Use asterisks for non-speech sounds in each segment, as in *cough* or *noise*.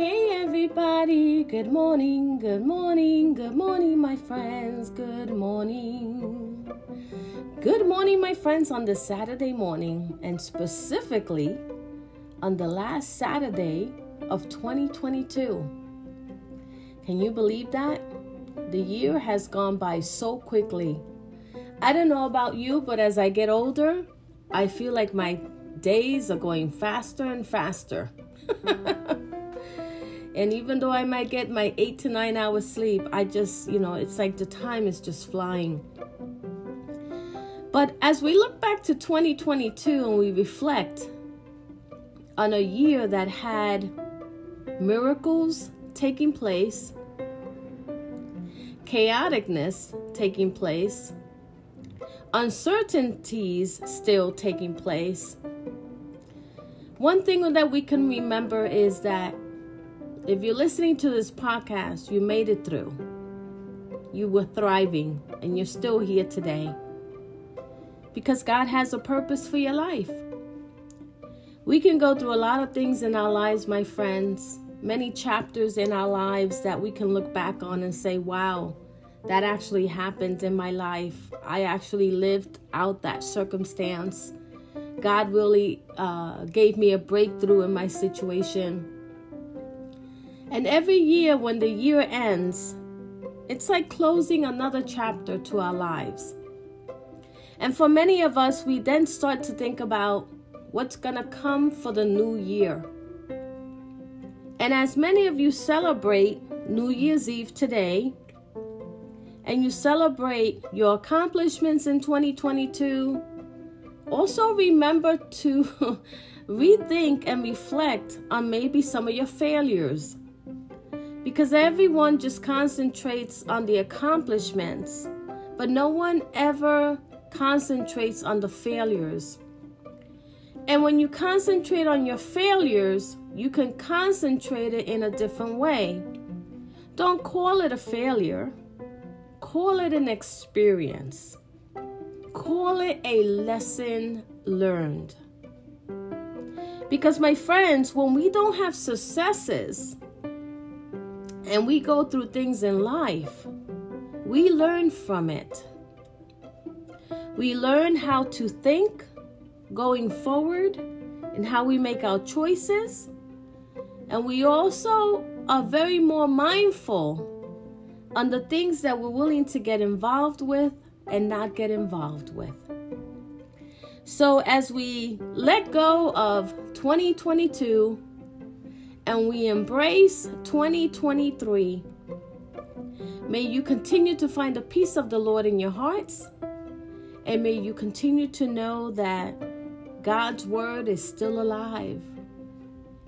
Hey everybody, good morning, good morning, good morning, my friends, good morning. Good morning, my friends, on this Saturday morning, and specifically on the last Saturday of 2022. Can you believe that? The year has gone by so quickly. I don't know about you, but as I get older, I feel like my days are going faster and faster. *laughs* and even though I might get my eight to nine hours sleep, I just, you know, it's like the time is just flying. But as we look back to 2022 and we reflect on a year that had miracles taking place, chaoticness taking place, uncertainties still taking place. One thing that we can remember is that if you're listening to this podcast, you made it through. You were thriving and you're still here today because God has a purpose for your life. We can go through a lot of things in our lives, my friends, many chapters in our lives that we can look back on and say, wow, that actually happened in my life. I actually lived out that circumstance. God really uh, gave me a breakthrough in my situation. And every year, when the year ends, it's like closing another chapter to our lives. And for many of us, we then start to think about what's going to come for the new year. And as many of you celebrate New Year's Eve today, and you celebrate your accomplishments in 2022, also remember to *laughs* rethink and reflect on maybe some of your failures. Because everyone just concentrates on the accomplishments, but no one ever concentrates on the failures. And when you concentrate on your failures, you can concentrate it in a different way. Don't call it a failure, call it an experience, call it a lesson learned. Because, my friends, when we don't have successes and we go through things in life, we learn from it. We learn how to think going forward and how we make our choices. And we also are very more mindful on the things that we're willing to get involved with and not get involved with. So, as we let go of 2022 and we embrace 2023, may you continue to find the peace of the Lord in your hearts. And may you continue to know that God's word is still alive.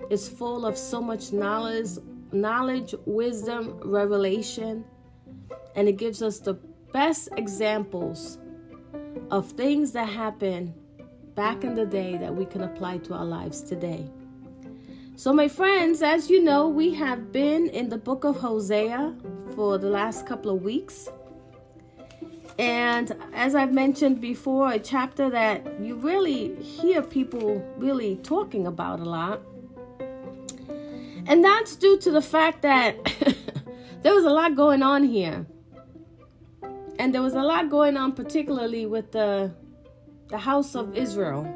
It's full of so much knowledge, knowledge, wisdom, revelation, and it gives us the best examples of things that happened back in the day that we can apply to our lives today. So, my friends, as you know, we have been in the book of Hosea for the last couple of weeks. And as I've mentioned before, a chapter that you really hear people really talking about a lot. And that's due to the fact that *laughs* there was a lot going on here. And there was a lot going on, particularly with the, the house of Israel,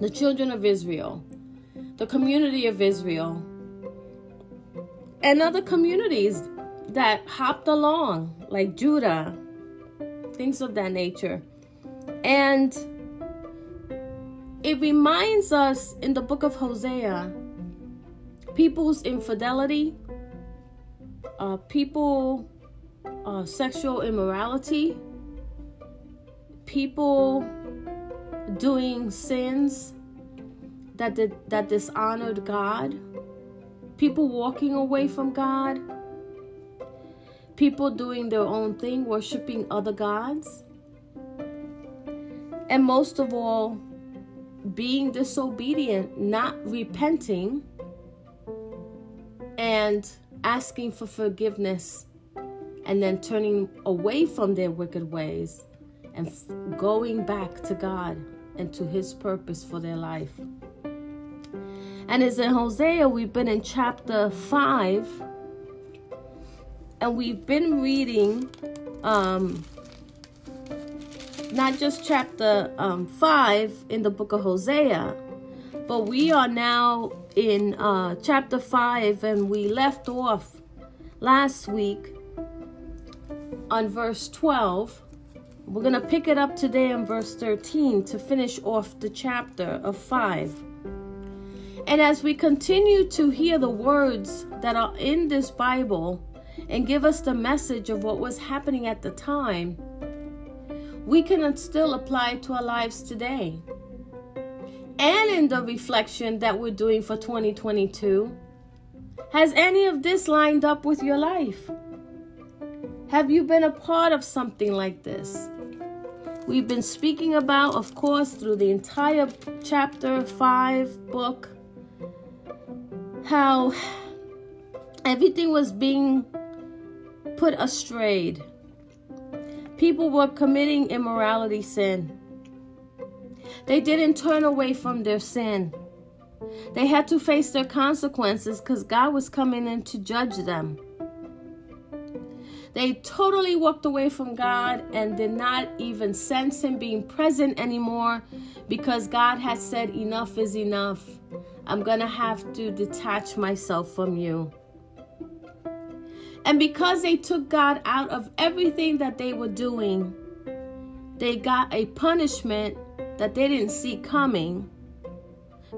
the children of Israel, the community of Israel, and other communities that hopped along, like Judah, things of that nature. And it reminds us in the book of Hosea people's infidelity, uh, people uh, sexual immorality, people doing sins, that did, that dishonored God, people walking away from God, people doing their own thing, worshiping other gods, and most of all, being disobedient, not repenting, and asking for forgiveness, and then turning away from their wicked ways and going back to God and to His purpose for their life. And as in Hosea, we've been in chapter 5, and we've been reading um, not just chapter um, 5 in the book of Hosea, but we are now in uh, chapter 5, and we left off last week on verse 12. We're going to pick it up today in verse 13 to finish off the chapter of 5. And as we continue to hear the words that are in this Bible and give us the message of what was happening at the time, we can still apply it to our lives today. And in the reflection that we're doing for 2022, has any of this lined up with your life? Have you been a part of something like this? We've been speaking about, of course, through the entire chapter 5 book, how everything was being put astray. People were committing immorality sin. They didn't turn away from their sin. They had to face their consequences because God was coming in to judge them. They totally walked away from God and did not even sense Him being present anymore because God had said, Enough is enough. I'm going to have to detach myself from you. And because they took God out of everything that they were doing, they got a punishment that they didn't see coming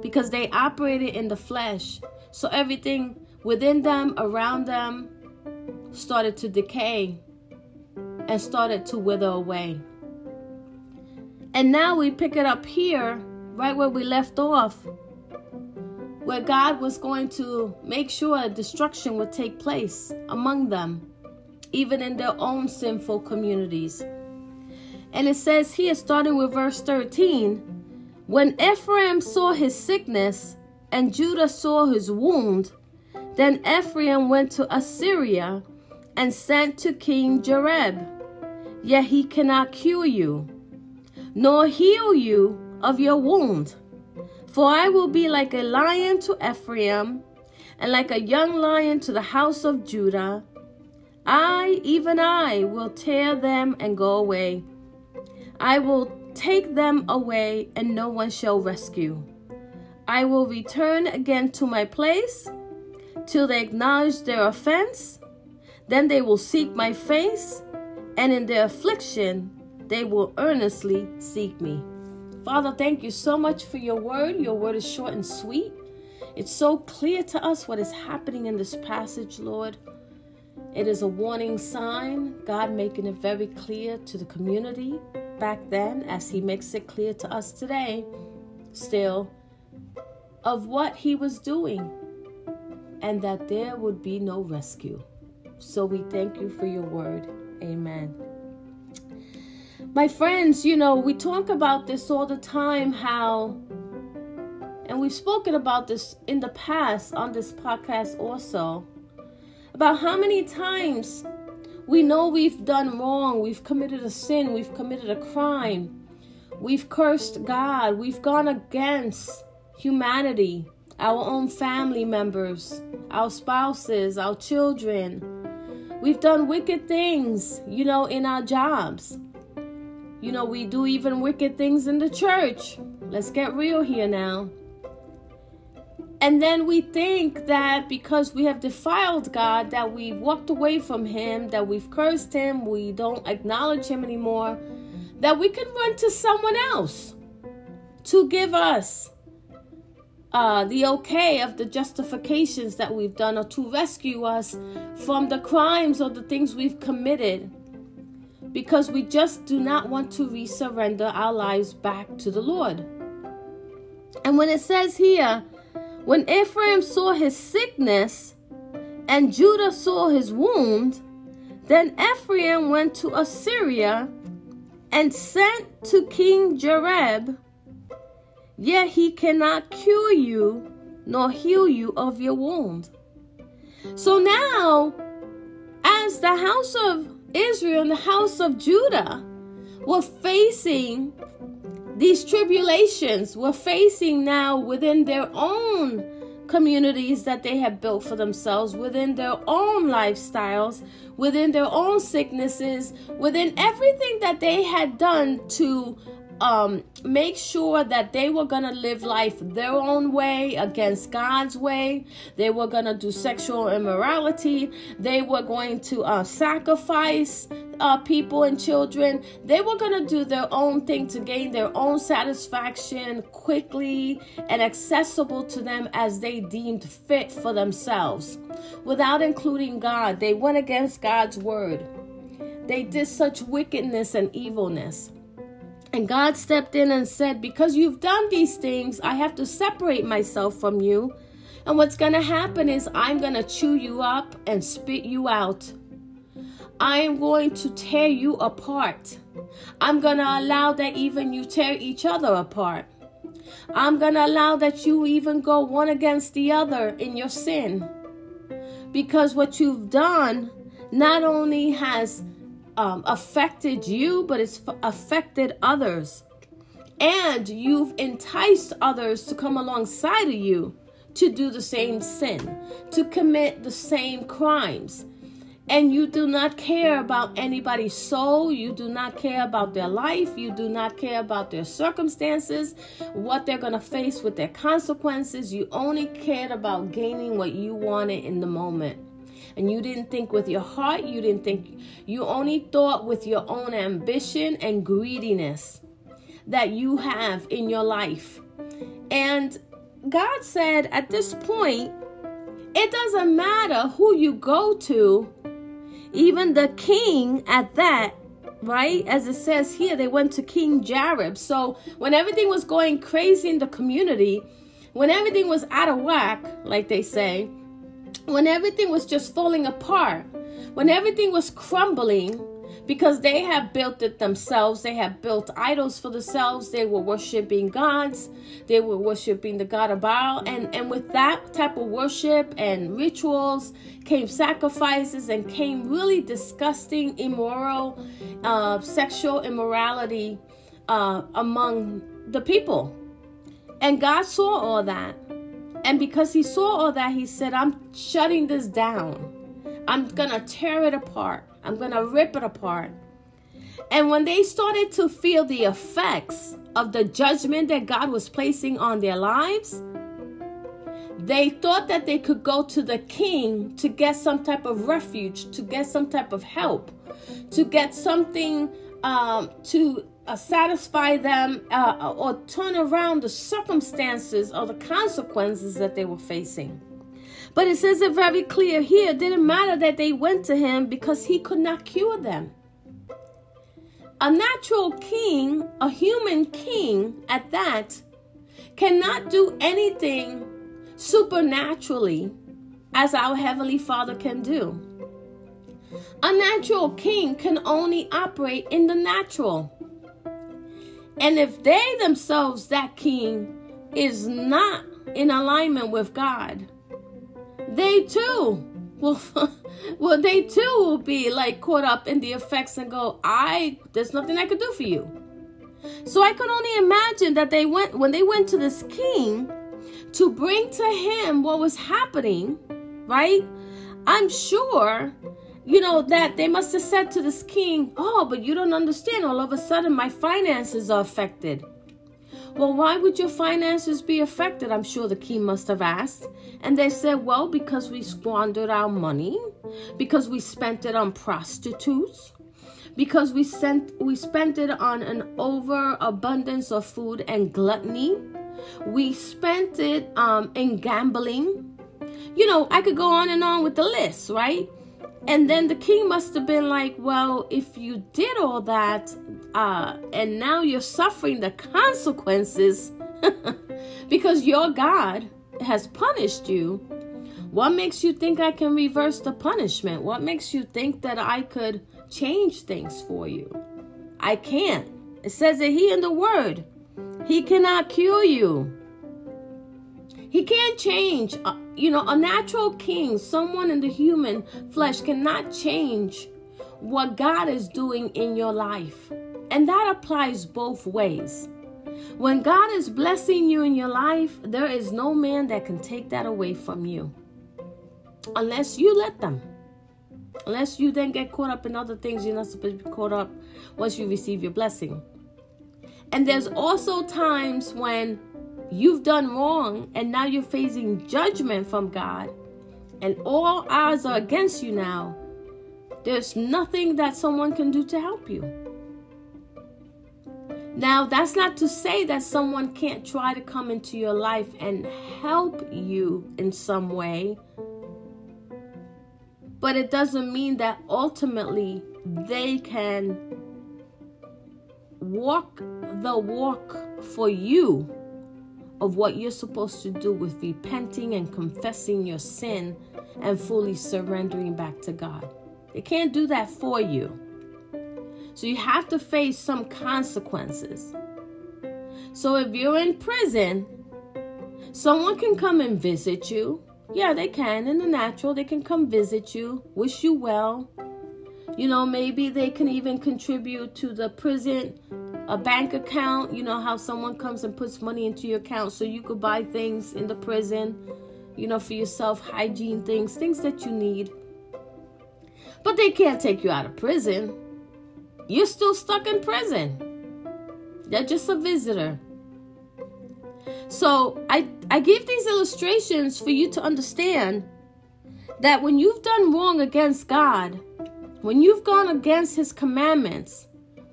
because they operated in the flesh. So everything within them, around them, started to decay and started to wither away. And now we pick it up here, right where we left off, where God was going to make sure destruction would take place among them, even in their own sinful communities. And it says here, starting with verse 13, when Ephraim saw his sickness and Judah saw his wound, then Ephraim went to Assyria and sent to King Jareb. Yet he cannot cure you, nor heal you of your wound. For I will be like a lion to Ephraim, and like a young lion to the house of Judah. I, even I, will tear them and go away. I will take them away, and no one shall rescue. I will return again to my place till they acknowledge their offense. Then they will seek my face, and in their affliction they will earnestly seek me. Father, thank you so much for your word. Your word is short and sweet. It's so clear to us what is happening in this passage, Lord. It is a warning sign, God making it very clear to the community back then, as He makes it clear to us today, still, of what He was doing, and that there would be no rescue. So we thank you for your word. Amen. My friends, you know, we talk about this all the time how, and we've spoken about this in the past on this podcast also, about how many times we know we've done wrong, we've committed a sin, we've committed a crime, we've cursed God, we've gone against humanity, our own family members, our spouses, our children. We've done wicked things, you know, in our jobs. You know, we do even wicked things in the church. Let's get real here now. And then we think that because we have defiled God, that we've walked away from Him, that we've cursed Him, we don't acknowledge Him anymore, that we can run to someone else to give us uh, the okay of the justifications that we've done or to rescue us from the crimes or the things we've committed because we just do not want to resurrender our lives back to the Lord. And when it says here, when Ephraim saw his sickness and Judah saw his wound, then Ephraim went to Assyria and sent to King Jareb, yet he cannot cure you nor heal you of your wound. So now, as the house of Israel and the house of Judah were facing these tribulations, were facing now within their own communities that they have built for themselves, within their own lifestyles, within their own sicknesses, within everything that they had done to um, make sure that they were going to live life their own way against God's way. They were going to do sexual immorality. They were going to uh, sacrifice uh, people and children. They were going to do their own thing to gain their own satisfaction quickly and accessible to them as they deemed fit for themselves. Without including God, they went against God's word. They did such wickedness and evilness. And God stepped in and said, Because you've done these things, I have to separate myself from you. And what's going to happen is I'm going to chew you up and spit you out. I am going to tear you apart. I'm going to allow that even you tear each other apart. I'm going to allow that you even go one against the other in your sin. Because what you've done not only has um, affected you, but it's affected others. And you've enticed others to come alongside of you to do the same sin, to commit the same crimes. And you do not care about anybody's soul. You do not care about their life. You do not care about their circumstances, what they're going to face with their consequences. You only cared about gaining what you wanted in the moment and you didn't think with your heart, you didn't think, you only thought with your own ambition and greediness that you have in your life. And God said at this point, it doesn't matter who you go to, even the king at that, right? As it says here, they went to King Jareb. So when everything was going crazy in the community, when everything was out of whack, like they say, when everything was just falling apart, when everything was crumbling, because they have built it themselves. They have built idols for themselves. They were worshiping gods. They were worshiping the god of Baal. And, and with that type of worship and rituals came sacrifices and came really disgusting, immoral, uh, sexual immorality uh, among the people. And God saw all that. And because he saw all that, he said, I'm shutting this down. I'm going to tear it apart. I'm going to rip it apart. And when they started to feel the effects of the judgment that God was placing on their lives, they thought that they could go to the king to get some type of refuge, to get some type of help, to get something um, to uh, satisfy them uh, or turn around the circumstances or the consequences that they were facing. But it says it very clear here it didn't matter that they went to him because he could not cure them. A natural king, a human king at that, cannot do anything supernaturally as our Heavenly Father can do. A natural king can only operate in the natural. And if they themselves, that king, is not in alignment with God, they too will *laughs* well they too will be like caught up in the effects and go, I there's nothing I could do for you. So I can only imagine that they went when they went to this king to bring to him what was happening, right? I'm sure you know, that they must have said to this king, Oh, but you don't understand. All of a sudden, my finances are affected. Well, why would your finances be affected? I'm sure the king must have asked. And they said, Well, because we squandered our money, because we spent it on prostitutes, because we sent we spent it on an overabundance of food and gluttony. We spent it um, in gambling. You know, I could go on and on with the list, right? And then the king must have been like, Well, if you did all that, uh, and now you're suffering the consequences, *laughs* because your God has punished you, what makes you think I can reverse the punishment? What makes you think that I could change things for you? I can't. It says that He in the Word, He cannot cure you. He can't change. You know, a natural king, someone in the human flesh, cannot change what God is doing in your life. And that applies both ways. When God is blessing you in your life, there is no man that can take that away from you unless you let them. Unless you then get caught up in other things you're not supposed to be caught up once you receive your blessing. And there's also times when you've done wrong and now you're facing judgment from God and all odds are against you now. There's nothing that someone can do to help you. Now, that's not to say that someone can't try to come into your life and help you in some way, but it doesn't mean that ultimately they can walk the walk for you of what you're supposed to do with repenting and confessing your sin and fully surrendering back to God. They can't do that for you. So you have to face some consequences. So if you're in prison, someone can come and visit you. Yeah, they can in the natural. They can come visit you, wish you well. You know, maybe they can even contribute to the prison a bank account, you know how someone comes and puts money into your account so you could buy things in the prison, you know, for yourself, hygiene things, things that you need. But they can't take you out of prison you're still stuck in prison. They're just a visitor. So I, I give these illustrations for you to understand that when you've done wrong against God, when you've gone against his commandments,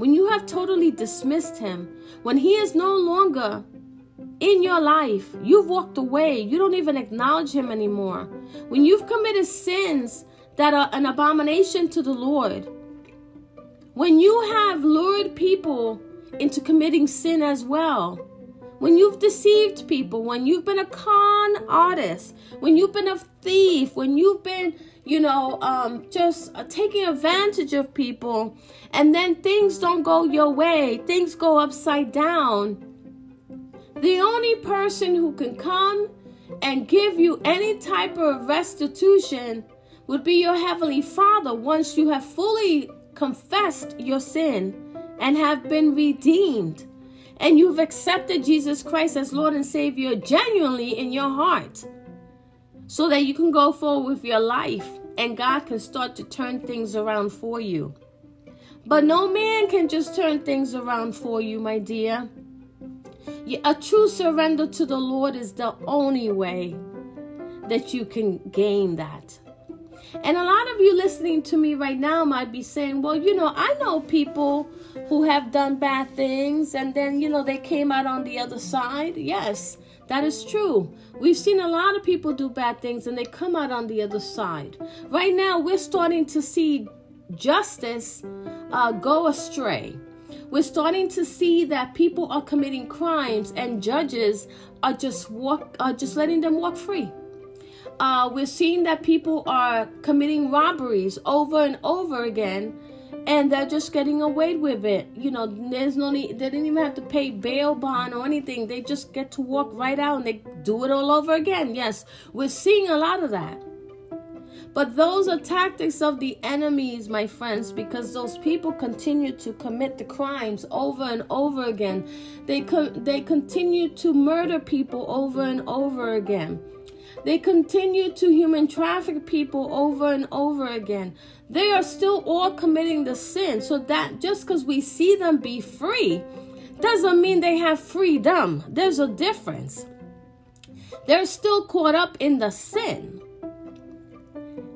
when you have totally dismissed him, when he is no longer in your life, you've walked away, you don't even acknowledge him anymore. When you've committed sins that are an abomination to the Lord, when you have lured people into committing sin as well, when you've deceived people, when you've been a con artist, when you've been a thief, when you've been, you know, um, just uh, taking advantage of people, and then things don't go your way, things go upside down. The only person who can come and give you any type of restitution would be your Heavenly Father once you have fully confessed your sin and have been redeemed, and you've accepted Jesus Christ as Lord and Savior genuinely in your heart, so that you can go forward with your life and God can start to turn things around for you. But no man can just turn things around for you, my dear. A true surrender to the Lord is the only way that you can gain that. And a lot of you listening to me right now might be saying, well, you know, I know people who have done bad things and then, you know, they came out on the other side. Yes, that is true. We've seen a lot of people do bad things and they come out on the other side. Right now, we're starting to see justice uh, go astray. We're starting to see that people are committing crimes and judges are just walk are just letting them walk free uh, we're seeing that people are committing robberies over and over again and they're just getting away with it. You know, there's no need, they didn't even have to pay bail bond or anything. They just get to walk right out and they do it all over again. Yes, we're seeing a lot of that. But those are tactics of the enemies, my friends, because those people continue to commit the crimes over and over again. They co- they continue to murder people over and over again. They continue to human traffic people over and over again. They are still all committing the sin. So that just because we see them be free doesn't mean they have freedom. There's a difference. They're still caught up in the sin.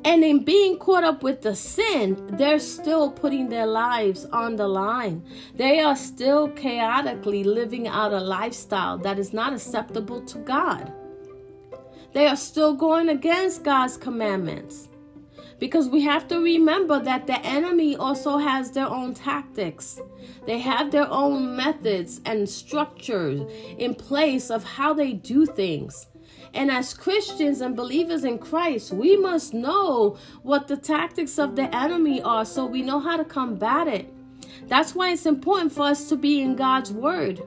And in being caught up with the sin, they're still putting their lives on the line. They are still chaotically living out a lifestyle that is not acceptable to God. They are still going against God's commandments Because we have to remember that the enemy also has their own tactics. They have their own methods and structures in place of how they do things. And as Christians and believers in Christ, we must know what the tactics of the enemy are so we know how to combat it. That's why it's important for us to be in God's Word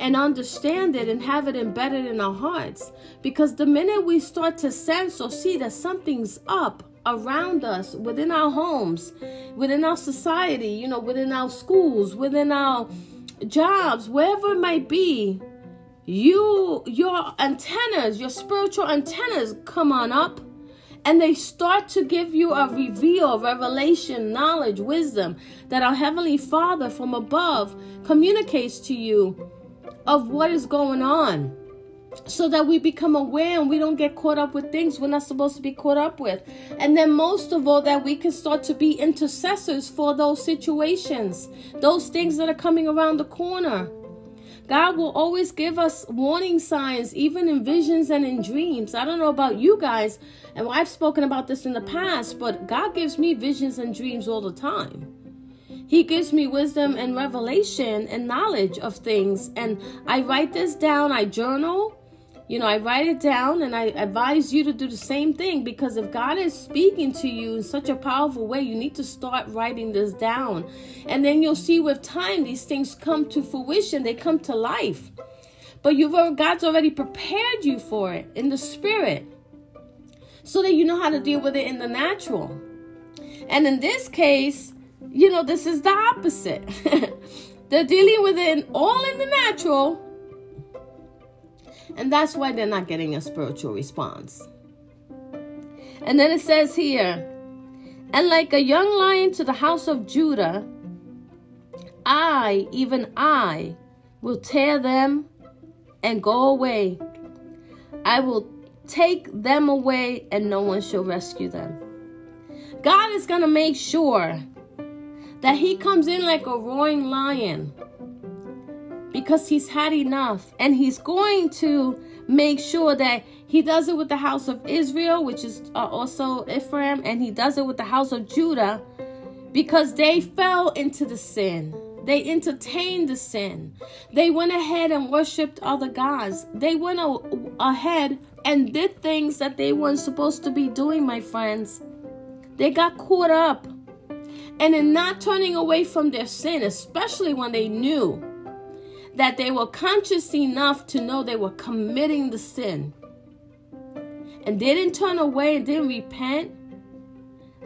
and understand it and have it embedded in our hearts. Because the minute we start to sense or see that something's up around us, within our homes, within our society, you know, within our schools, within our jobs, wherever it might be, you your antennas, your spiritual antennas come on up and they start to give you a reveal, revelation, knowledge, wisdom that our Heavenly Father from above communicates to you of what is going on so that we become aware and we don't get caught up with things we're not supposed to be caught up with. And then, most of all, that we can start to be intercessors for those situations, those things that are coming around the corner. God will always give us warning signs, even in visions and in dreams. I don't know about you guys, and I've spoken about this in the past, but God gives me visions and dreams all the time. He gives me wisdom and revelation and knowledge of things. And I write this down, I journal, you know, I write it down and I advise you to do the same thing because if God is speaking to you in such a powerful way, you need to start writing this down. And then you'll see with time these things come to fruition, they come to life. But you've God's already prepared you for it in the spirit so that you know how to deal with it in the natural. And in this case, you know, this is the opposite. *laughs* They're dealing with it all in the natural and that's why they're not getting a spiritual response. And then it says here, and like a young lion to the house of Judah, I, even I, will tear them and go away. I will take them away, and no one shall rescue them. God is going to make sure that He comes in like a roaring lion because he's had enough. And he's going to make sure that he does it with the house of Israel, which is uh, also Ephraim, and he does it with the house of Judah because they fell into the sin. They entertained the sin. They went ahead and worshiped other gods. They went ahead and did things that they weren't supposed to be doing, my friends. They got caught up. And in not turning away from their sin, especially when they knew that they were conscious enough to know they were committing the sin and didn't turn away and didn't repent,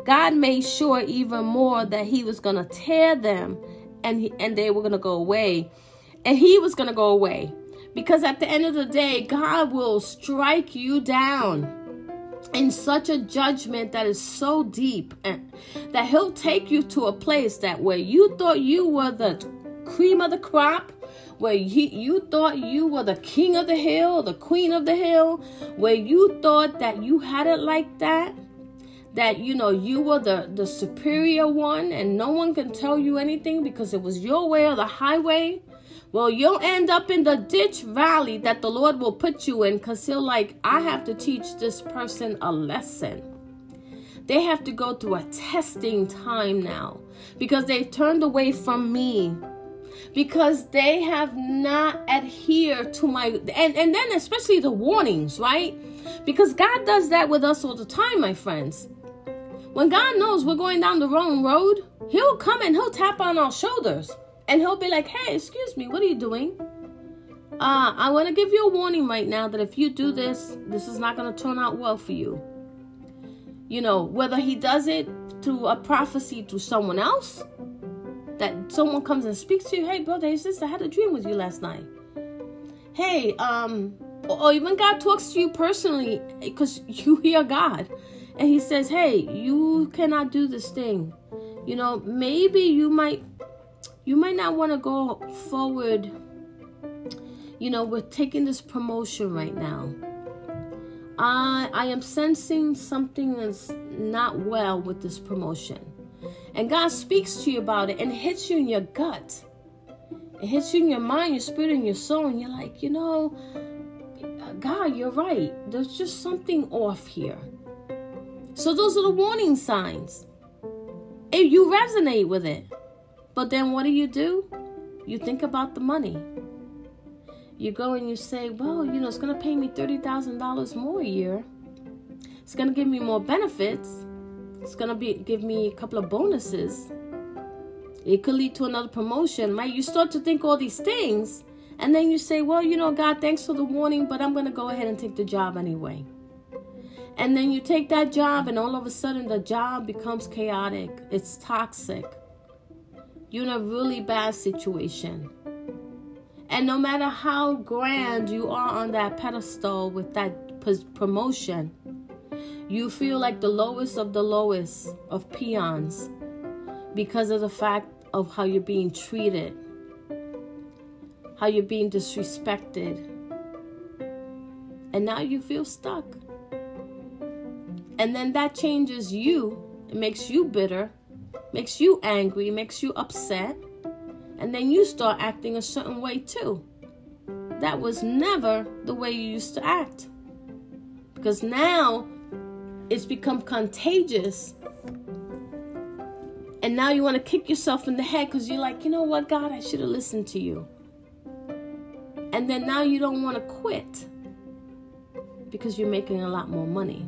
God made sure even more that He was going to tear them and, he, and they were going to go away. And He was going to go away. Because at the end of the day, God will strike you down in such a judgment that is so deep and that he'll take you to a place that where you thought you were the cream of the crop where you, you thought you were the king of the hill, the queen of the hill, where you thought that you had it like that, that you know you were the, the superior one and no one can tell you anything because it was your way or the highway. Well, you'll end up in the ditch valley that the Lord will put you in because He'll, like, I have to teach this person a lesson. They have to go through a testing time now because they've turned away from me because they have not adhered to my and and then especially the warnings right? Because god does that with us all the time my friends. When god knows we're going down the wrong road he'll come and he'll tap on our shoulders and he'll be like hey excuse me what are you doing uh, I want to give you a warning right now that if you do this, this is not going to turn out well for you. You know, whether he does it through a prophecy to someone else that someone comes and speaks to you, hey brother, hey sister, I had a dream with you last night. Hey, um, or even God talks to you personally because you *laughs* hear God and he says, Hey, you cannot do this thing. You know, maybe you might you might not want to go forward. You know, we're taking this promotion right now. I I am sensing something that's not well with this promotion. And God speaks to you about it and hits you in your gut. It hits you in your mind, your spirit, and your soul. And you're like, you know, God, you're right. There's just something off here. So those are the warning signs. If you resonate with it. But then what do you do? You think about the money. You go and you say, well, you know, it's going to pay me $30,000 more a year. It's going to give me more benefits. It's going to be give me a couple of bonuses. It could lead to another promotion, right? You start to think all these things, and then you say, well, you know, God, thanks for the warning, but I'm going to go ahead and take the job anyway. And then you take that job, and all of a sudden, the job becomes chaotic. It's toxic. You're in a really bad situation. And no matter how grand you are on that pedestal with that promotion, you feel like the lowest of the lowest of peons because of the fact of how you're being treated, how you're being disrespected. And now you feel stuck. And then that changes you. It makes you bitter, makes you angry, makes you upset. And then you start acting a certain way too. That was never the way you used to act. Because now it's become contagious. And now you want to kick yourself in the head because you're like, you know what, God, I should have listened to you. And then now you don't want to quit because you're making a lot more money.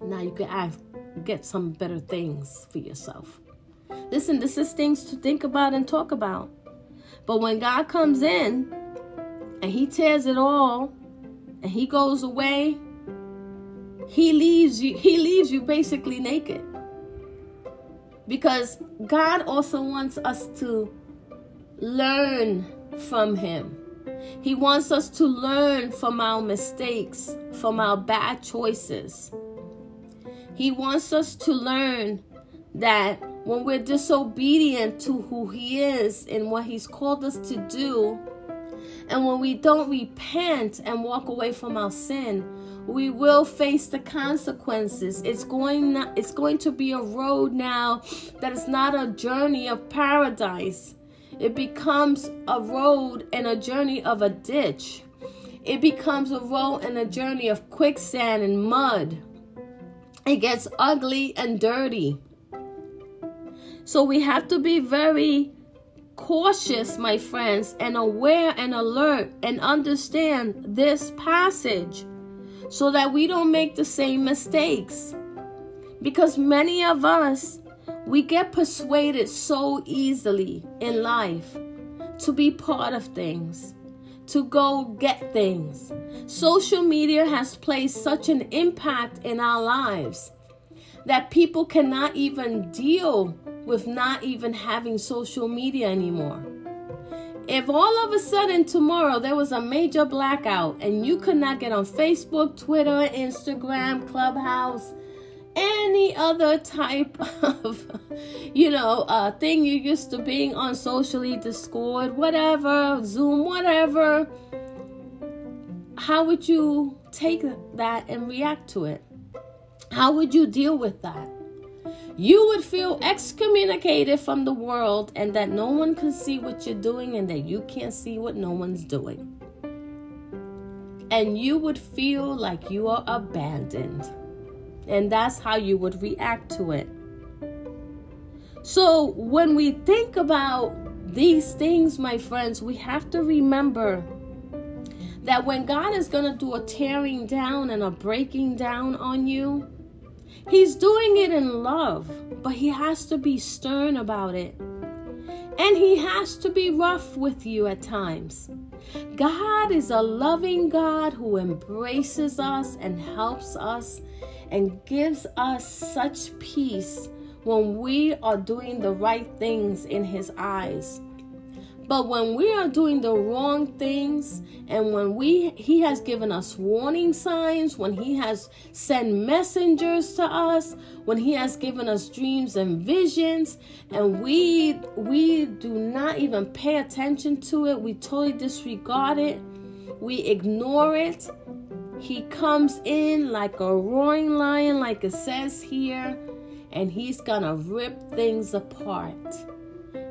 Now you can ask, get some better things for yourself. Listen, this is things to think about and talk about. But when God comes in and He tears it all and He goes away, He leaves you, He leaves you basically naked. Because God also wants us to learn from Him. He wants us to learn from our mistakes, from our bad choices. He wants us to learn that when we're disobedient to who He is and what He's called us to do, and when we don't repent and walk away from our sin, we will face the consequences. It's going not, it's going to be a road now that is not a journey of paradise. It becomes a road and a journey of a ditch. It becomes a road and a journey of quicksand and mud. It gets ugly and dirty. So we have to be very cautious, my friends, and aware and alert and understand this passage so that we don't make the same mistakes. Because many of us, we get persuaded so easily in life to be part of things, to go get things. Social media has placed such an impact in our lives that people cannot even deal with not even having social media anymore. If all of a sudden tomorrow there was a major blackout and you could not get on Facebook, Twitter, Instagram, Clubhouse, any other type of, you know, uh, thing you're used to being on socially, Discord, whatever, Zoom, whatever, how would you take that and react to it? How would you deal with that? You would feel excommunicated from the world and that no one can see what you're doing and that you can't see what no one's doing. And you would feel like you are abandoned. And that's how you would react to it. So, when we think about these things, my friends, we have to remember that when God is going to do a tearing down and a breaking down on you, He's doing it in love, but he has to be stern about it. And he has to be rough with you at times. God is a loving God who embraces us and helps us and gives us such peace when we are doing the right things in his eyes. But when we are doing the wrong things and when we he has given us warning signs, when he has sent messengers to us, when he has given us dreams and visions and we we do not even pay attention to it, we totally disregard it, we ignore it. He comes in like a roaring lion like it says here and he's going to rip things apart.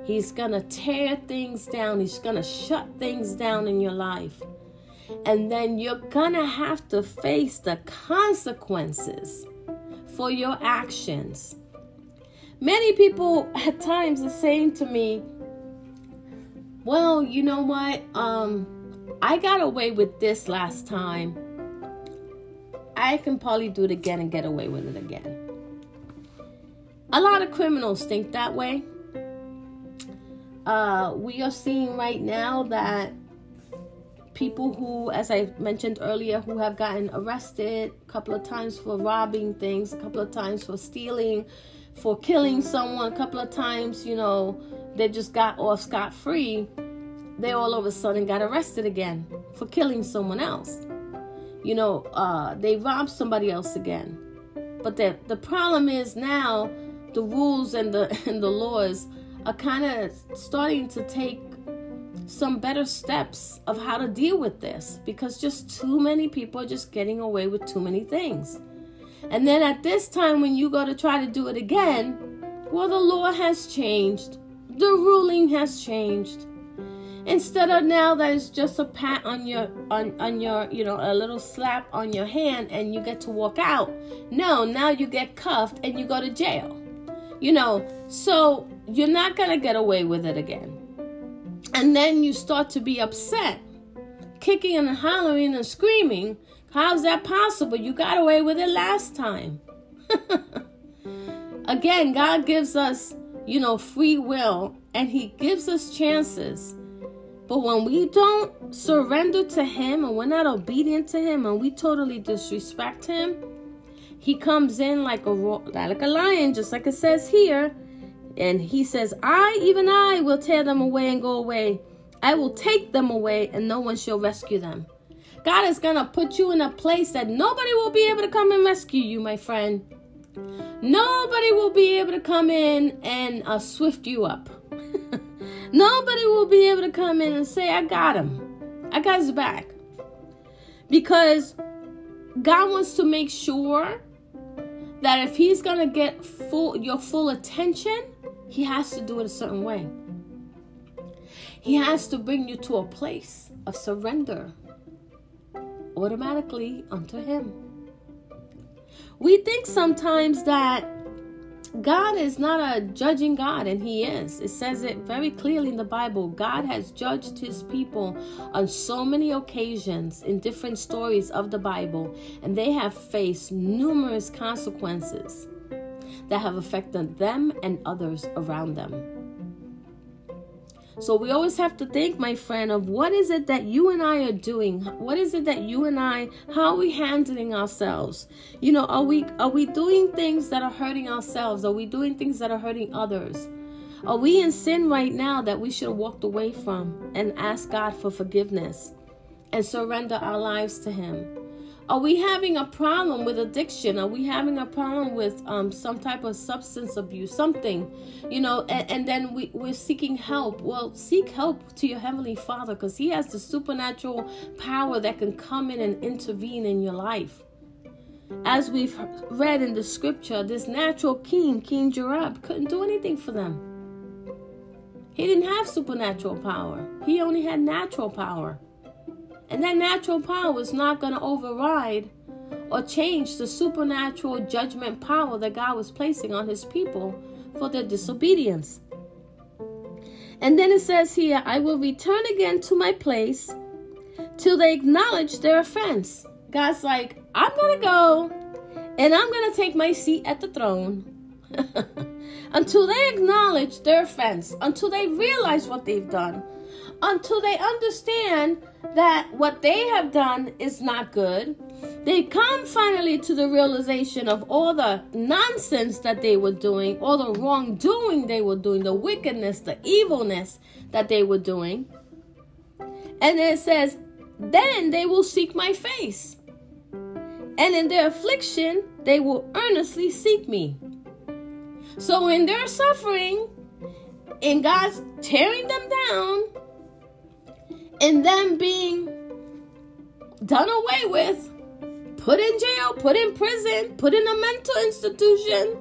He's going to tear things down. He's going to shut things down in your life. And then you're going to have to face the consequences for your actions. Many people at times are saying to me, well, you know what? Um, I got away with this last time. I can probably do it again and get away with it again. A lot of criminals think that way. Uh, we are seeing right now that people who, as I mentioned earlier, who have gotten arrested a couple of times for robbing things, a couple of times for stealing, for killing someone, a couple of times, you know, they just got off scot free. They all of a sudden got arrested again for killing someone else. You know, uh, they robbed somebody else again. But the the problem is now the rules and the *laughs* and the laws are kind of starting to take some better steps of how to deal with this because just too many people are just getting away with too many things. And then at this time, when you go to try to do it again, well, the law has changed, the ruling has changed. Instead of now that it's just a pat on your on, on your you know a little slap on your hand and you get to walk out. No, now you get cuffed and you go to jail. You know, so you're not gonna get away with it again. And then you start to be upset, kicking and hollering and screaming. How's that possible? You got away with it last time. *laughs* Again, God gives us, you know, free will and He gives us chances. But when we don't surrender to Him and we're not obedient to Him and we totally disrespect Him, He comes in like a like a lion, just like it says here, and he says, I, even I, will tear them away and go away. I will take them away, and no one shall rescue them. God is to put you in a place that nobody will be able to come and rescue you, my friend. Nobody will be able to come in and uh, swift you up. Nobody will be able to come in and say, I got him. I got his back. Because God wants to make sure that if he's to get full your full attention, he has to do it a certain way. He has to bring you to a place of surrender automatically unto Him. We think sometimes that God is not a judging God, and He is. It says it very clearly in the Bible. God has judged His people on so many occasions in different stories of the Bible, and they have faced numerous consequences that have affected them and others around them. So we always have to think, my friend, of what is it that you and I are doing? What is it that you and I, how are we handling ourselves? You know, are we are we doing things that are hurting ourselves? Are we doing things that are hurting others? Are we in sin right now that we should have walked away from and ask God for forgiveness and surrender our lives to Him? Are we having a problem with addiction? Are we having a problem with um, some type of substance abuse? Something, you know, and, and then we, we're seeking help. Well, seek help to your Heavenly Father because He has the supernatural power that can come in and intervene in your life. As we've read in the scripture, this natural king, King Joab, couldn't do anything for them. He didn't have supernatural power, he only had natural power. And that natural power is not going to override or change the supernatural judgment power that God was placing on his people for their disobedience. And then it says here, I will return again to my place till they acknowledge their offense. God's like, I'm going to go and I'm going to take my seat at the throne *laughs* until they acknowledge their offense, until they realize what they've done, until they understand that what they have done is not good. They come finally to the realization of all the nonsense that they were doing, all the wrongdoing they were doing, the wickedness, the evilness that they were doing. And it says, Then they will seek my face. And in their affliction, they will earnestly seek me. So in their suffering, in God's tearing them down, and them being done away with, put in jail, put in prison, put in a mental institution,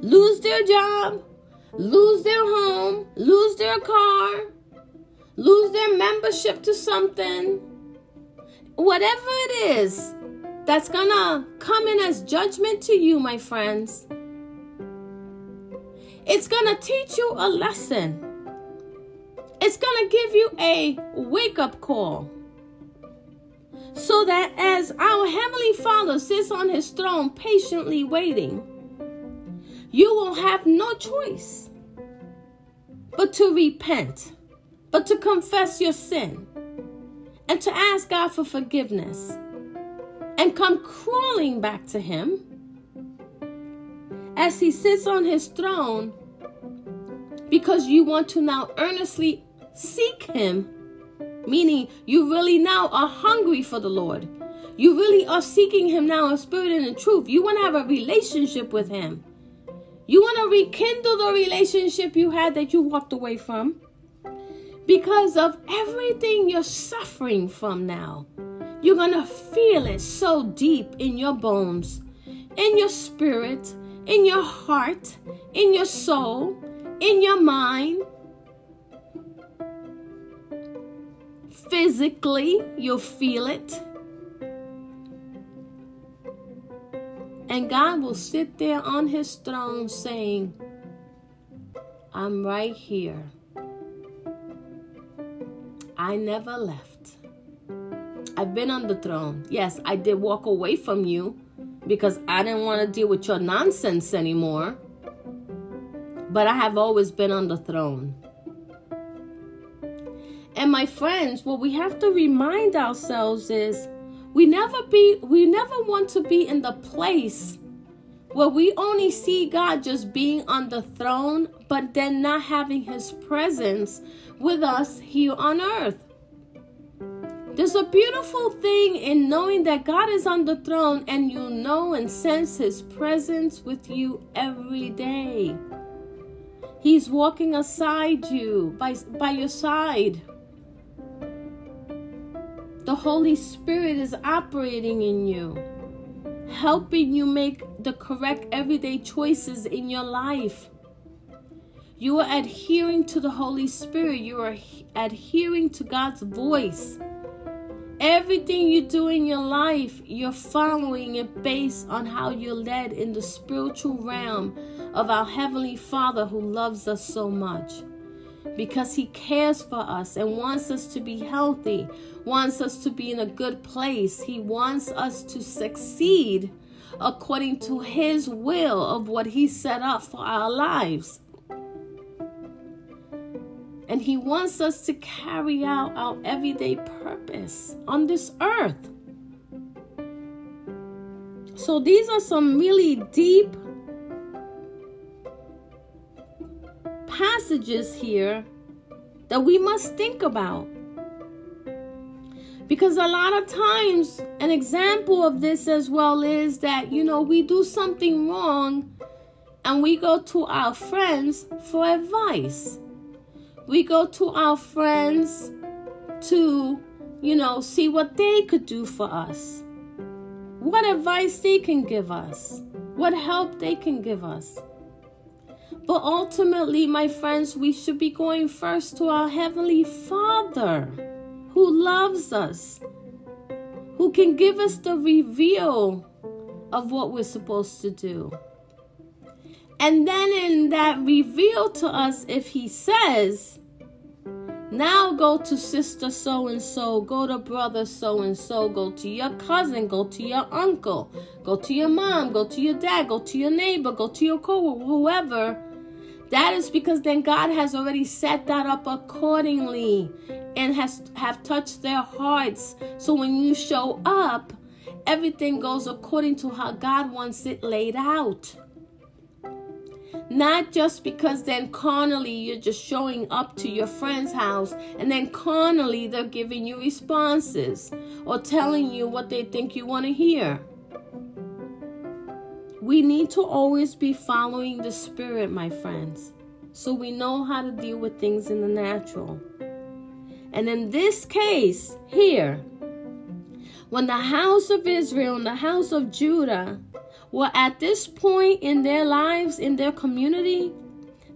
lose their job, lose their home, lose their car, lose their membership to something, whatever it is, that's gonna come in as judgment to you, my friends. It's gonna teach you a lesson. It's gonna give you a wake up call. So that as our Heavenly Father sits on His throne patiently waiting, you will have no choice but to repent, but to confess your sin, and to ask God for forgiveness, and come crawling back to Him as He sits on His throne because you want to now earnestly seek Him, meaning you really now are hungry for the Lord. You really are seeking Him now in spirit and in truth. You want to have a relationship with Him. You want to rekindle the relationship you had that you walked away from because of everything you're suffering from now. You're going to feel it so deep in your bones, in your spirit, in your heart, in your soul, in your mind. Physically, you'll feel it. And God will sit there on his throne saying, I'm right here. I never left. I've been on the throne. Yes, I did walk away from you because I didn't want to deal with your nonsense anymore. But I have always been on the throne. And my friends, what we have to remind ourselves is we never be we never want to be in the place where we only see God just being on the throne, but then not having his presence with us here on earth. There's a beautiful thing in knowing that God is on the throne and you know and sense his presence with you every day. He's walking aside you, by, by your side. The Holy Spirit is operating in you, helping you make the correct everyday choices in your life. You are adhering to the Holy Spirit, you are adhering to God's voice. Everything you do in your life, you're following it based on how you're led in the spiritual realm of our Heavenly Father who loves us so much because He cares for us and wants us to be healthy, wants us to be in a good place. He wants us to succeed according to His will of what He set up for our lives. And He wants us to carry out our everyday purpose on this earth. So, these are some really deep passages here that we must think about. Because a lot of times, an example of this as well is that, you know, we do something wrong and we go to our friends for advice. We go to our friends to, you know, see what they could do for us, what advice they can give us, what help they can give us. But ultimately, my friends, we should be going first to our Heavenly Father who loves us, who can give us the reveal of what we're supposed to do. And then in that reveal to us, if He says, now go to sister so and so, go to brother so and so, go to your cousin, go to your uncle, go to your mom, go to your dad, go to your neighbor, go to your co whoever that is because then God has already set that up accordingly and has have touched their hearts. So when you show up, everything goes according to how God wants it laid out. Not just because then carnally you're just showing up to your friend's house and then carnally they're giving you responses or telling you what they think you want to hear. We need to always be following the Spirit, my friends, so we know how to deal with things in the natural. And in this case here, when the house of Israel and the house of Judah were at this point in their lives, in their community,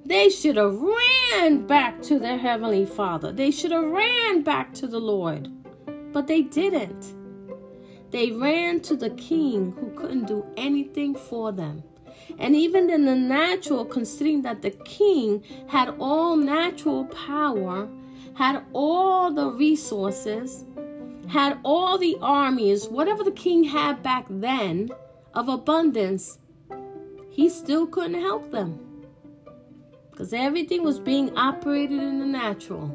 they should have ran back to their heavenly Father. They should have ran back to the Lord. But they didn't. They ran to the king who couldn't do anything for them. And even in the natural, considering that the king had all natural power, had all the resources, had all the armies, whatever the king had back then of abundance, he still couldn't help them. Because everything was being operated in the natural.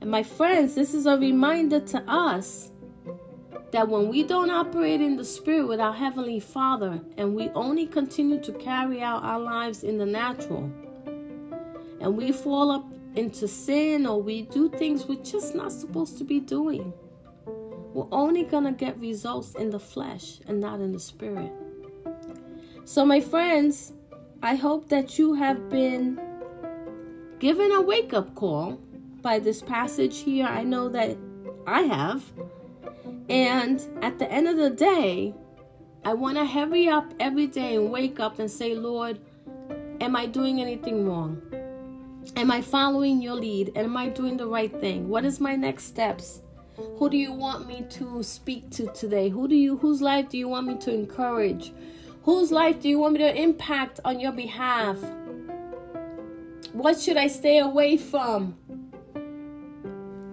And my friends, this is a reminder to us that when we don't operate in the spirit with our heavenly father and we only continue to carry out our lives in the natural and we fall up into sin or we do things we're just not supposed to be doing we're only going to get results in the flesh and not in the spirit. So my friends i hope that you have been given a wake-up call by this passage here. I know that i have and at the end of the day, I want to hurry up every day and wake up and say, Lord, am I doing anything wrong? Am I following your lead? Am I doing the right thing? What is my next steps? Who do you want me to speak to today? Who do you whose life do you want me to encourage? Whose life do you want me to impact on your behalf? What should I stay away from?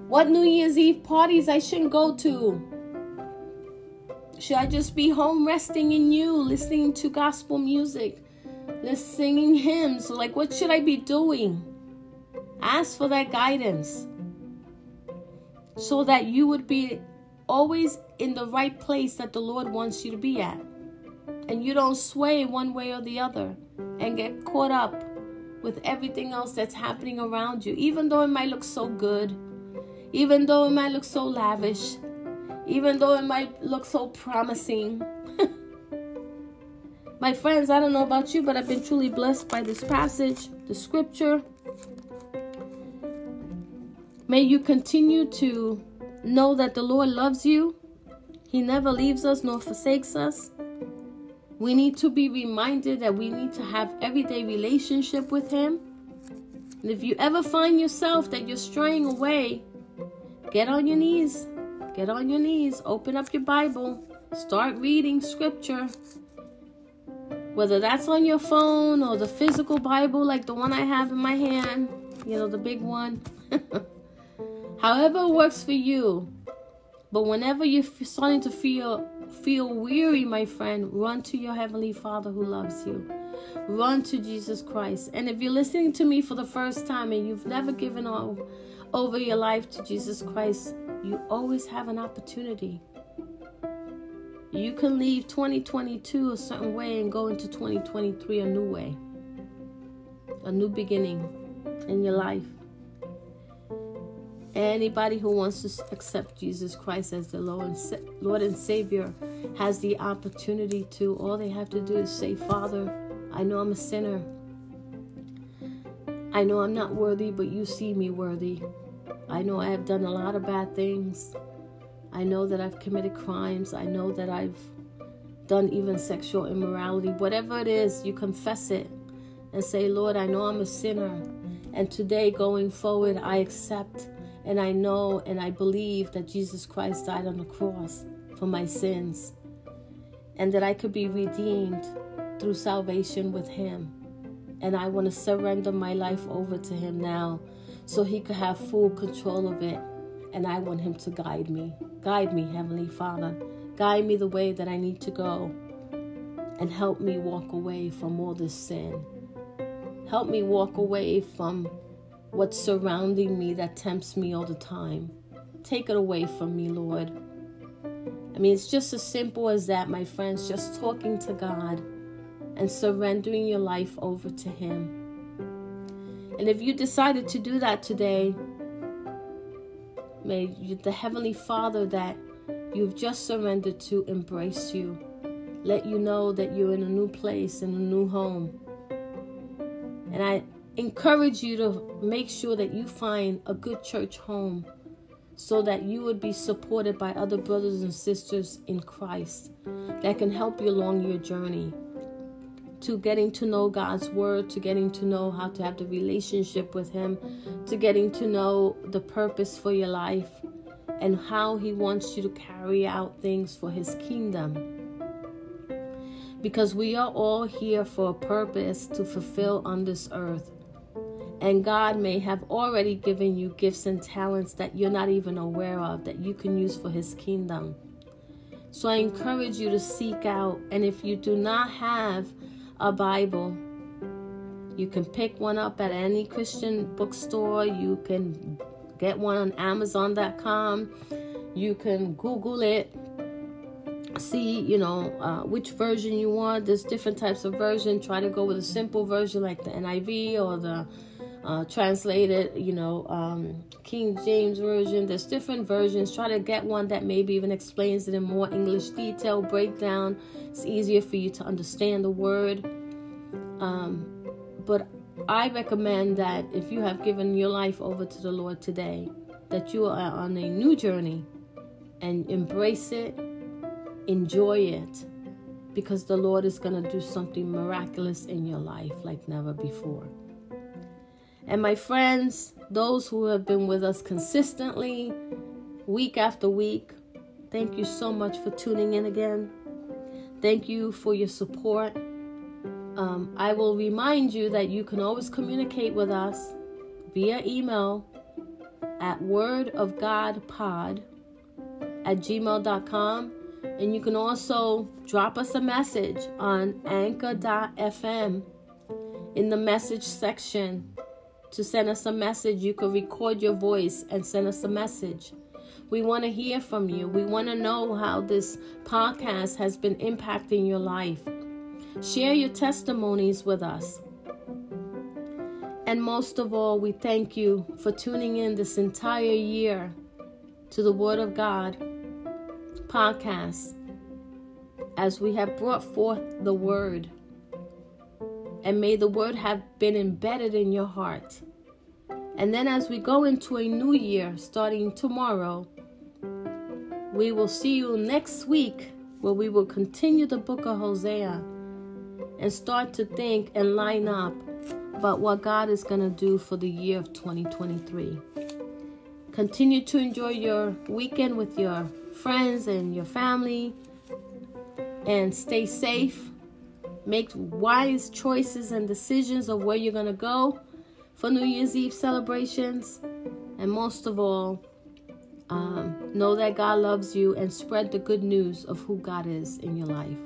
What New Year's Eve parties I shouldn't go to? Should I just be home resting in you, listening to gospel music, singing hymns? Like, what should I be doing? Ask for that guidance so that you would be always in the right place that the Lord wants you to be at. And you don't sway one way or the other and get caught up with everything else that's happening around you, even though it might look so good, even though it might look so lavish, even though it might look so promising. *laughs* My friends, I don't know about you, but I've been truly blessed by this passage, the scripture. May you continue to know that the Lord loves you. He never leaves us nor forsakes us. We need to be reminded that we need to have everyday relationship with him. And if you ever find yourself that you're straying away, get on your knees Get on your knees, open up your Bible, start reading scripture. Whether that's on your phone or the physical Bible, like the one I have in my hand, you know, the big one. *laughs* However works for you. But whenever you're starting to feel feel weary, my friend, run to your heavenly Father who loves you. Run to Jesus Christ. And if you're listening to me for the first time and you've never given all over your life to Jesus Christ, you always have an opportunity. You can leave 2022 a certain way and go into 2023 a new way, a new beginning in your life. Anybody who wants to accept Jesus Christ as the Lord and, Lord and Savior has the opportunity to. All they have to do is say, Father, I know I'm a sinner. I know I'm not worthy, but you see me worthy. I know I have done a lot of bad things. I know that I've committed crimes. I know that I've done even sexual immorality. Whatever it is, you confess it and say, Lord, I know I'm a sinner. And today, going forward, I accept and I know and I believe that Jesus Christ died on the cross for my sins and that I could be redeemed through salvation with Him. And I want to surrender my life over to Him now so He could have full control of it. And I want Him to guide me. Guide me, Heavenly Father. Guide me the way that I need to go. And help me walk away from all this sin. Help me walk away from what's surrounding me that tempts me all the time. Take it away from me, Lord. I mean, it's just as simple as that, my friends. Just talking to God and surrendering your life over to Him. And if you decided to do that today, may the Heavenly Father that you've just surrendered to embrace you. Let you know that you're in a new place, in a new home. And I encourage you to make sure that you find a good church home so that you would be supported by other brothers and sisters in Christ that can help you along your journey to getting to know God's word, to getting to know how to have the relationship with Him, to getting to know the purpose for your life, and how He wants you to carry out things for His kingdom. Because we are all here for a purpose to fulfill on this earth. And God may have already given you gifts and talents that you're not even aware of that you can use for His kingdom. So I encourage you to seek out. And if you do not have a Bible, you can pick one up at any Christian bookstore. You can get one on Amazon.com. You can Google it. See, you know, uh, which version you want. There's different types of version. Try to go with a simple version like the NIV or the uh, translated, you know, um, King James Version. There's different versions. Try to get one that maybe even explains it in more English detail, breakdown. It's easier for you to understand the word. Um, but I recommend that if you have given your life over to the Lord today, that you are on a new journey and embrace it, enjoy it, because the Lord is going to do something miraculous in your life like never before. And my friends, those who have been with us consistently, week after week, thank you so much for tuning in again. Thank you for your support. Um, I will remind you that you can always communicate with us via email at wordofgodpod at gmail.com. And you can also drop us a message on anchor.fm in the message section to send us a message, you can record your voice and send us a message. We want to hear from you. We want to know how this podcast has been impacting your life. Share your testimonies with us. And most of all, we thank you for tuning in this entire year to the Word of God podcast as we have brought forth the Word and may the word have been embedded in your heart. And then, as we go into a new year starting tomorrow, we will see you next week where we will continue the book of Hosea and start to think and line up about what God is going to do for the year of 2023. Continue to enjoy your weekend with your friends and your family and stay safe Make wise choices and decisions of where you're going to go for New Year's Eve celebrations. And most of all, um, know that God loves you and spread the good news of who God is in your life.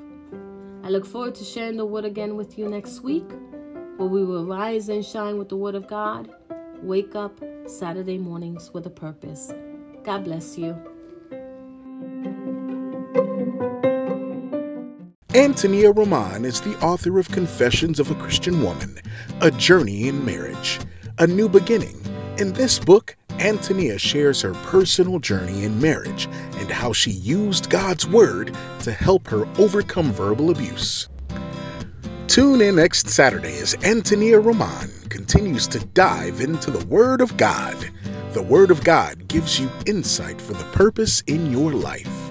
I look forward to sharing the word again with you next week, where we will rise and shine with the word of God. Wake up Saturday mornings with a purpose. God bless you. Antonia Roman is the author of Confessions of a Christian Woman, A Journey in Marriage, A New Beginning. In this book, Antonia shares her personal journey in marriage and how she used God's Word to help her overcome verbal abuse. Tune in next Saturday as Antonia Roman continues to dive into the Word of God. The Word of God gives you insight for the purpose in your life.